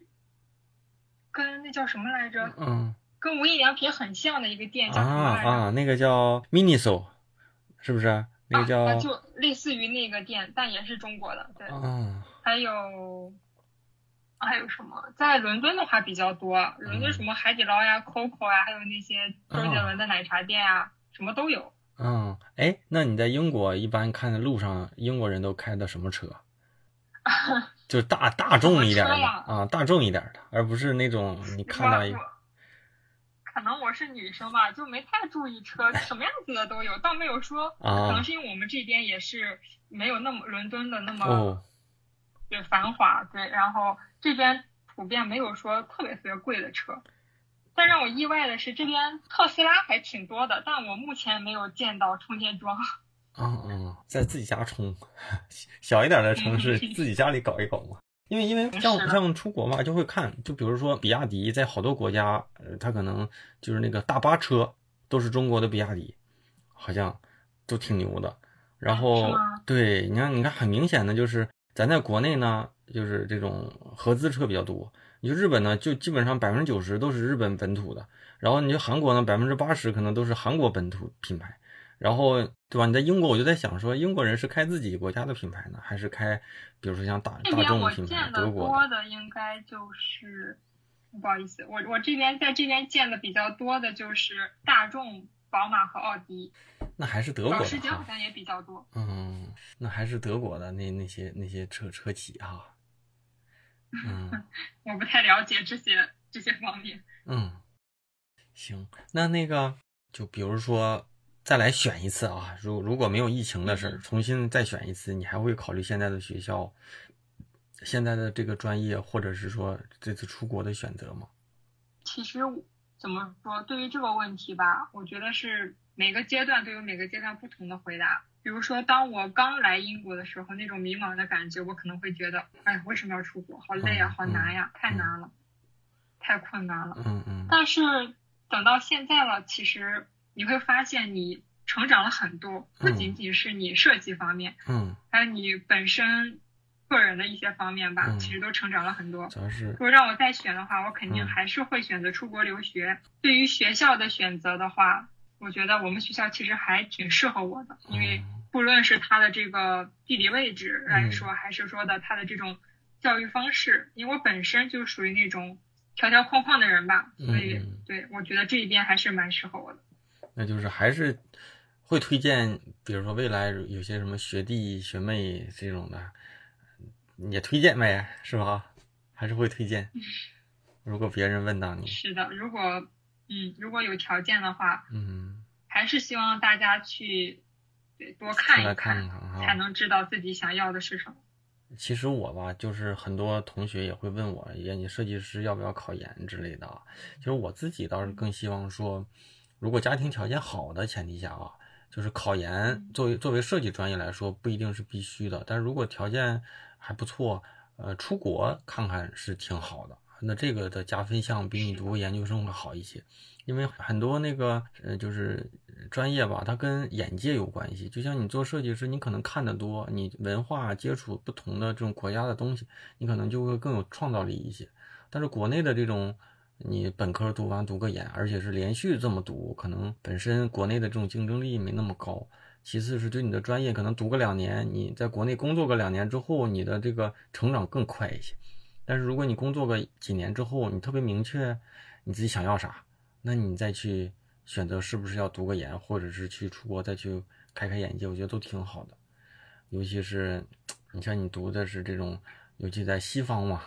跟那叫什么来着？嗯。跟无印良品很像的一个店叫什么啊啊，那个叫 Miniso，是不是？那个叫就类似于那个店，但也是中国的。对。嗯。还有还有什么？在伦敦的话比较多，伦敦什么海底捞呀、Coco 呀，还有那些周杰伦的奶茶店啊，什么都有。嗯，哎，那你在英国一般看路上英国人都开的什么车？就大大众一点的啊，大众一点的，而不是那种你看到一。可能我是女生吧，就没太注意车，什么样子的都有，倒没有说，可能是因为我们这边也是没有那么伦敦的那么对繁华，对，然后这边普遍没有说特别特别贵的车。但让我意外的是，这边特斯拉还挺多的，但我目前没有见到充电桩。嗯嗯，在自己家充，小一点的城市自己家里搞一搞嘛。因为因为像像出国嘛，就会看，就比如说比亚迪在好多国家，呃，它可能就是那个大巴车都是中国的比亚迪，好像都挺牛的。然后对，你看你看很明显的就是咱在国内呢，就是这种合资车比较多。你就日本呢，就基本上百分之九十都是日本本土的。然后你就韩国呢，百分之八十可能都是韩国本土品牌。然后，对吧？你在英国，我就在想说，英国人是开自己国家的品牌呢，还是开，比如说像大大众品牌？德国多的应该就是，不好意思，我我这边在这边见的比较多的就是大众、宝马和奥迪。那还是德国的。保时捷好像也比较多。嗯，那还是德国的那那些那些车车企哈。嗯，我不太了解这些这些方面。嗯，行，那那个就比如说。再来选一次啊！如如果没有疫情的事儿，重新再选一次，你还会考虑现在的学校、现在的这个专业，或者是说这次出国的选择吗？其实怎么说，对于这个问题吧，我觉得是每个阶段都有每个阶段不同的回答。比如说，当我刚来英国的时候，那种迷茫的感觉，我可能会觉得，哎，为什么要出国？好累啊，好难呀，太难了，太困难了。嗯嗯。但是等到现在了，其实。你会发现你成长了很多，不仅仅是你设计方面，嗯，还有你本身个人的一些方面吧，其实都成长了很多。如果让我再选的话，我肯定还是会选择出国留学。对于学校的选择的话，我觉得我们学校其实还挺适合我的，因为不论是它的这个地理位置来说，还是说的它的这种教育方式，因为我本身就属于那种条条框框的人吧，所以嗯对我觉得这一边还是蛮适合我的。那就是还是会推荐，比如说未来有些什么学弟学妹这种的，也推荐呗，是吧？还是会推荐。如果别人问到你，是的，如果嗯如果有条件的话，嗯，还是希望大家去对多看一看。才能知道自己想要的是什么。其实我吧，就是很多同学也会问我，也你设计师要不要考研之类的啊。其实我自己倒是更希望说，如果家庭条件好的前提下啊，就是考研作为作为设计专业来说不一定是必须的，但如果条件还不错，呃，出国看看是挺好的。那这个的加分项比你读个研究生会好一些，因为很多那个呃就是专业吧，它跟眼界有关系。就像你做设计师，你可能看得多，你文化接触不同的这种国家的东西，你可能就会更有创造力一些。但是国内的这种，你本科读完读个研，而且是连续这么读，可能本身国内的这种竞争力没那么高。其次是对你的专业，可能读个两年，你在国内工作个两年之后，你的这个成长更快一些。但是如果你工作个几年之后，你特别明确你自己想要啥，那你再去选择是不是要读个研，或者是去出国再去开开眼界，我觉得都挺好的。尤其是你像你读的是这种，尤其在西方嘛，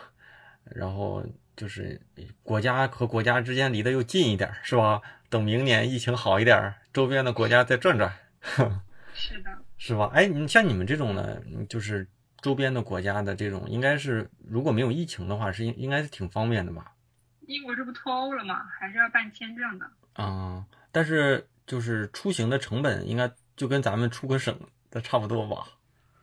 然后就是国家和国家之间离得又近一点，是吧？等明年疫情好一点，周边的国家再转转，是的，是吧？哎，你像你们这种呢，就是周边的国家的这种，应该是如果没有疫情的话，是应应该是挺方便的吧？英国这不脱欧了吗？还是要办签证的。啊、但是就是出行的成本应该就跟咱们出个省的差不多吧？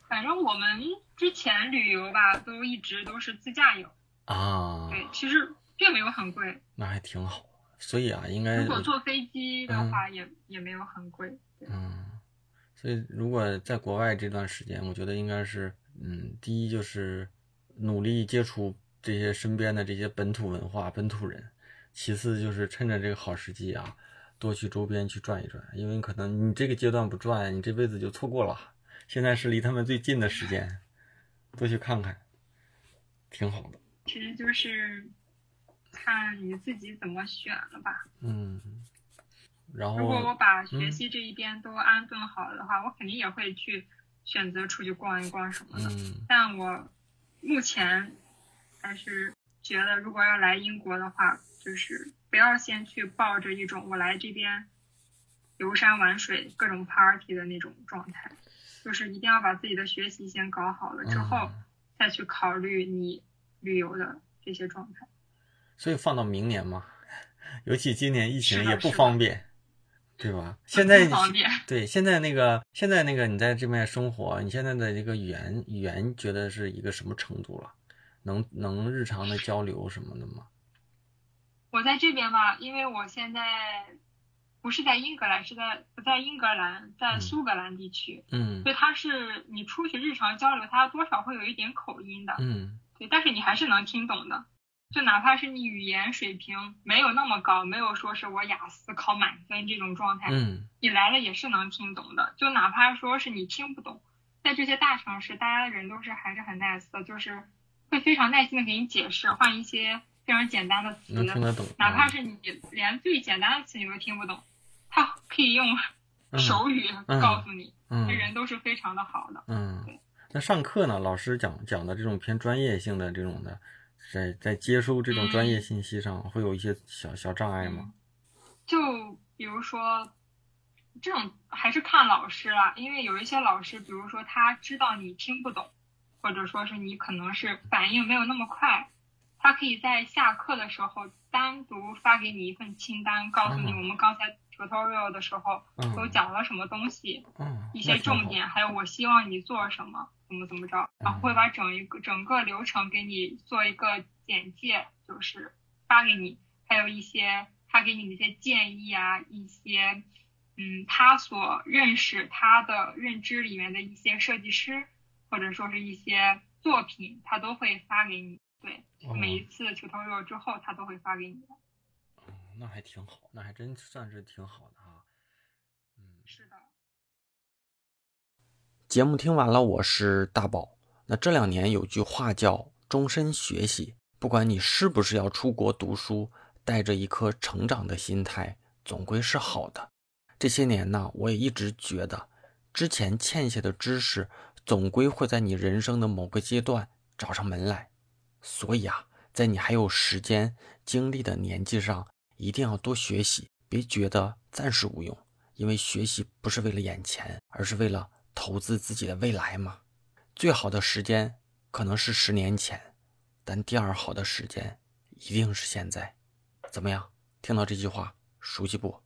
反正我们之前旅游吧，都一直都是自驾游，啊，对，其实并没有很贵。那还挺好。所以啊，应该如果坐飞机的话也，也没有很贵。嗯，所以如果在国外这段时间，我觉得应该是，嗯，第一就是努力接触这些身边的这些本土文化、本土人，其次就是趁着这个好时机啊，多去周边去转一转，因为可能你这个阶段不转，你这辈子就错过了。现在是离他们最近的时间，多去看看，挺好的。其实就是看你自己怎么选了吧。嗯，然后如果我把嗯学习这一边都安顿好了的话，我肯定也会去选择出去逛一逛什么的。嗯但我目前还是觉得，如果要来英国的话，就是不要先去抱着一种我来这边游山玩水、各种 party 的那种状态，就是一定要把自己的学习先搞好了之后，嗯再去考虑你旅游的这些状态。所以放到明年嘛，尤其今年疫情也不方便，对吧？现在对现在那个现在那个你在这边生活，你现在的这个语言语言觉得是一个什么程度了？能能日常的交流什么的吗？我在这边吧，因为我现在不是在英格兰，是在不在英格兰，在嗯苏格兰地区，嗯所以它是你出去日常交流，它多少会有一点口音的。嗯对，但是你还是能听懂的。就哪怕是你语言水平没有那么高，没有说是我雅思考满分这种状态，嗯你来了也是能听懂的。就哪怕说是你听不懂，在这些大城市，大家的人都是还是很 nice 的，就是会非常耐心的给你解释，换一些非常简单的词，能听得懂。哪怕啊是你连最简单的词你都听不懂，他可以用嗯手语嗯告诉你，嗯这人都是非常的好的。嗯，那上课呢？老师讲讲的这种偏专业性的这种的，在在接收这种专业信息上会有一些小小障碍吗？就比如说，这种还是看老师啦，因为有一些老师，比如说他知道你听不懂，或者说是你可能是反应没有那么快，他可以在下课的时候单独发给你一份清单，告诉你嗯我们刚才 tutorial 的时候嗯都讲了什么东西，嗯，一些重点，还有我希望你做什么，怎么怎么着，然后会把整一个整个流程给你做一个简介，就是发给你，还有一些他给你的一些建议啊，一些嗯他所认识他的认知里面的一些设计师，或者说是一些作品，他都会发给你。对，哦每一次 tutorial 之后，他都会发给你的。哦那还挺好，那还真算是挺好的哈。嗯，是的。节目听完了，我是大宝。那这两年有句话叫“终身学习”，不管你是不是要出国读书，带着一颗成长的心态，总归是好的。这些年呢，我也一直觉得，之前欠下的知识，总归会在你人生的某个阶段找上门来。所以啊，在你还有时间、精力的年纪上，一定要多学习，别觉得暂时无用。因为学习不是为了眼前，而是为了投资自己的未来嘛。最好的时间可能是十年前，但第二好的时间一定是现在。怎么样？听到这句话熟悉不？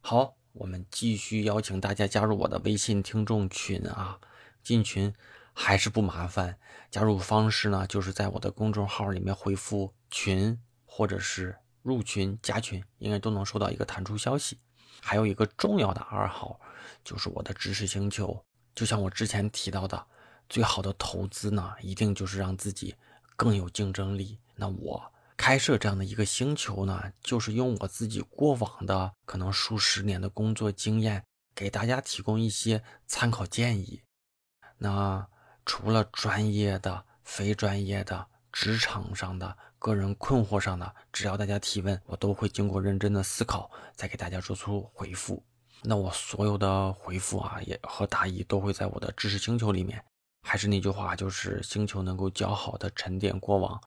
好，我们继续邀请大家加入我的微信听众群啊！进群还是不麻烦，加入方式呢，就是在我的公众号里面回复“群”或者是“入群”“加群”，应该都能收到一个弹出消息。还有一个重要的二号，就是我的知识星球。就像我之前提到的，最好的投资呢，一定就是让自己更有竞争力。那我。开设这样的一个星球呢，就是用我自己过往的可能数十年的工作经验，给大家提供一些参考建议。那除了专业的、非专业的、职场上的、个人困惑上的，只要大家提问，我都会经过认真的思考，再给大家做出回复。那我所有的回复啊，也和答疑都会在我的知识星球里面。还是那句话，就是星球能够较好的沉淀过往。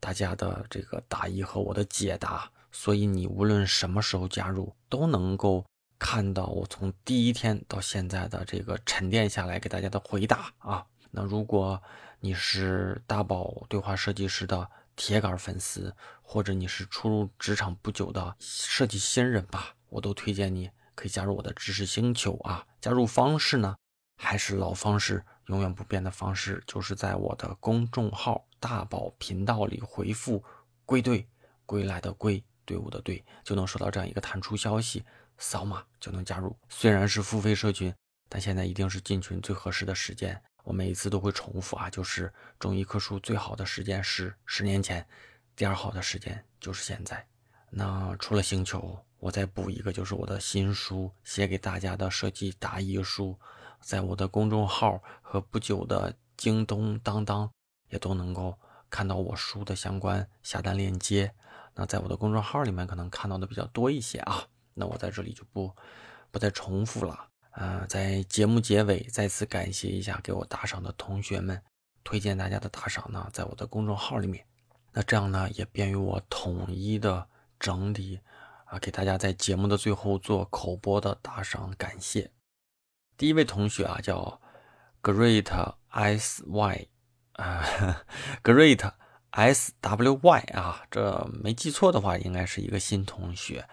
大家的这个答疑和我的解答，所以你无论什么时候加入，都能够看到我从第一天到现在的这个沉淀下来给大家的回答啊。那如果你是大宝对话设计师的铁杆粉丝，或者你是初入职场不久的设计新人吧，我都推荐你可以加入我的知识星球啊。加入方式呢，还是老方式。永远不变的方式，就是在我的公众号“大宝频道”里回复“归队”，归来的归，队伍的队，就能收到这样一个弹出消息，扫码就能加入。虽然是付费社群，但现在一定是进群最合适的时间。我每一次都会重复啊，就是种一棵树最好的时间是十年前，第二好的时间就是现在。那除了星球，我再补一个，就是我的新书，写给大家的设计答疑书。在我的公众号和不久的京东、当当也都能够看到我书的相关下单链接。那在我的公众号里面可能看到的比较多一些啊。那我在这里就不不再重复了。呃，在节目结尾再次感谢一下给我打赏的同学们，推荐大家的打赏呢，在我的公众号里面。那这样呢也便于我统一的整理啊，给大家在节目的最后做口播的打赏感谢。第一位同学啊，叫 Great S Y 啊，Great S W Y 啊，这没记错的话，应该是一个新同学。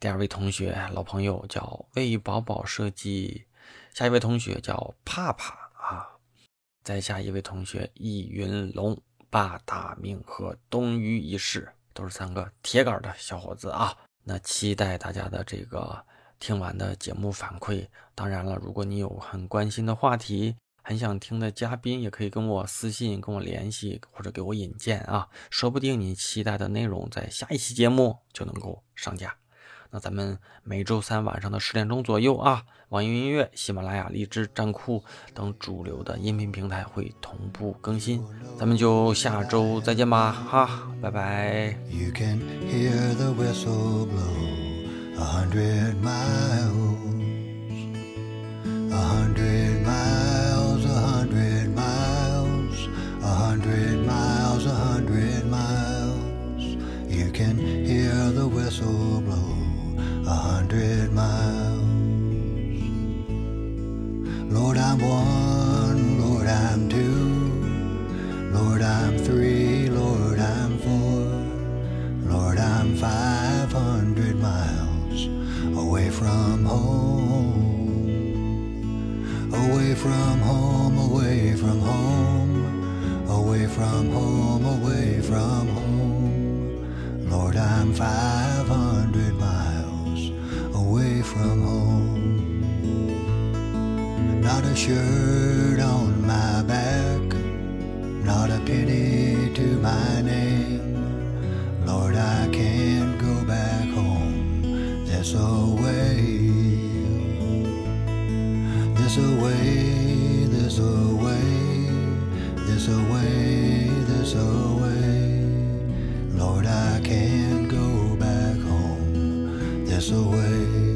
第二位同学，老朋友叫魏宝宝设计。下一位同学叫帕帕啊。再下一位同学易云龙、八大明和东隅一世，都是三个铁杆的小伙子啊。那期待大家的这个。听完的节目反馈，当然了，如果你有很关心的话题，很想听的嘉宾，也可以跟我私信跟我联系，或者给我引荐啊，说不定你期待的内容在下一期节目就能够上架。那咱们每周三晚上的十点钟左右啊，网易云音乐、喜马拉雅、荔枝、站酷等主流的音频平台会同步更新，咱们就下周再见吧，哈，拜拜。You can hear the whistle blow. a hundred miles, a hundred miles, a hundred miles, a hundred miles, a hundred miles. You can hear the whistle blow a hundred miles. Lord, I'm one, Lord, I'm two, Lord, I'm three, Lord, I'm four, Lord, I'm five hundred miles away from home, away from home, away from home, away from home, away from home. Lord, I'm 500 miles shirt on my back, not a penny to my name. Lord, I can't go back home this away, this away, this away, this away, this away. Lord, I can't go back home this away.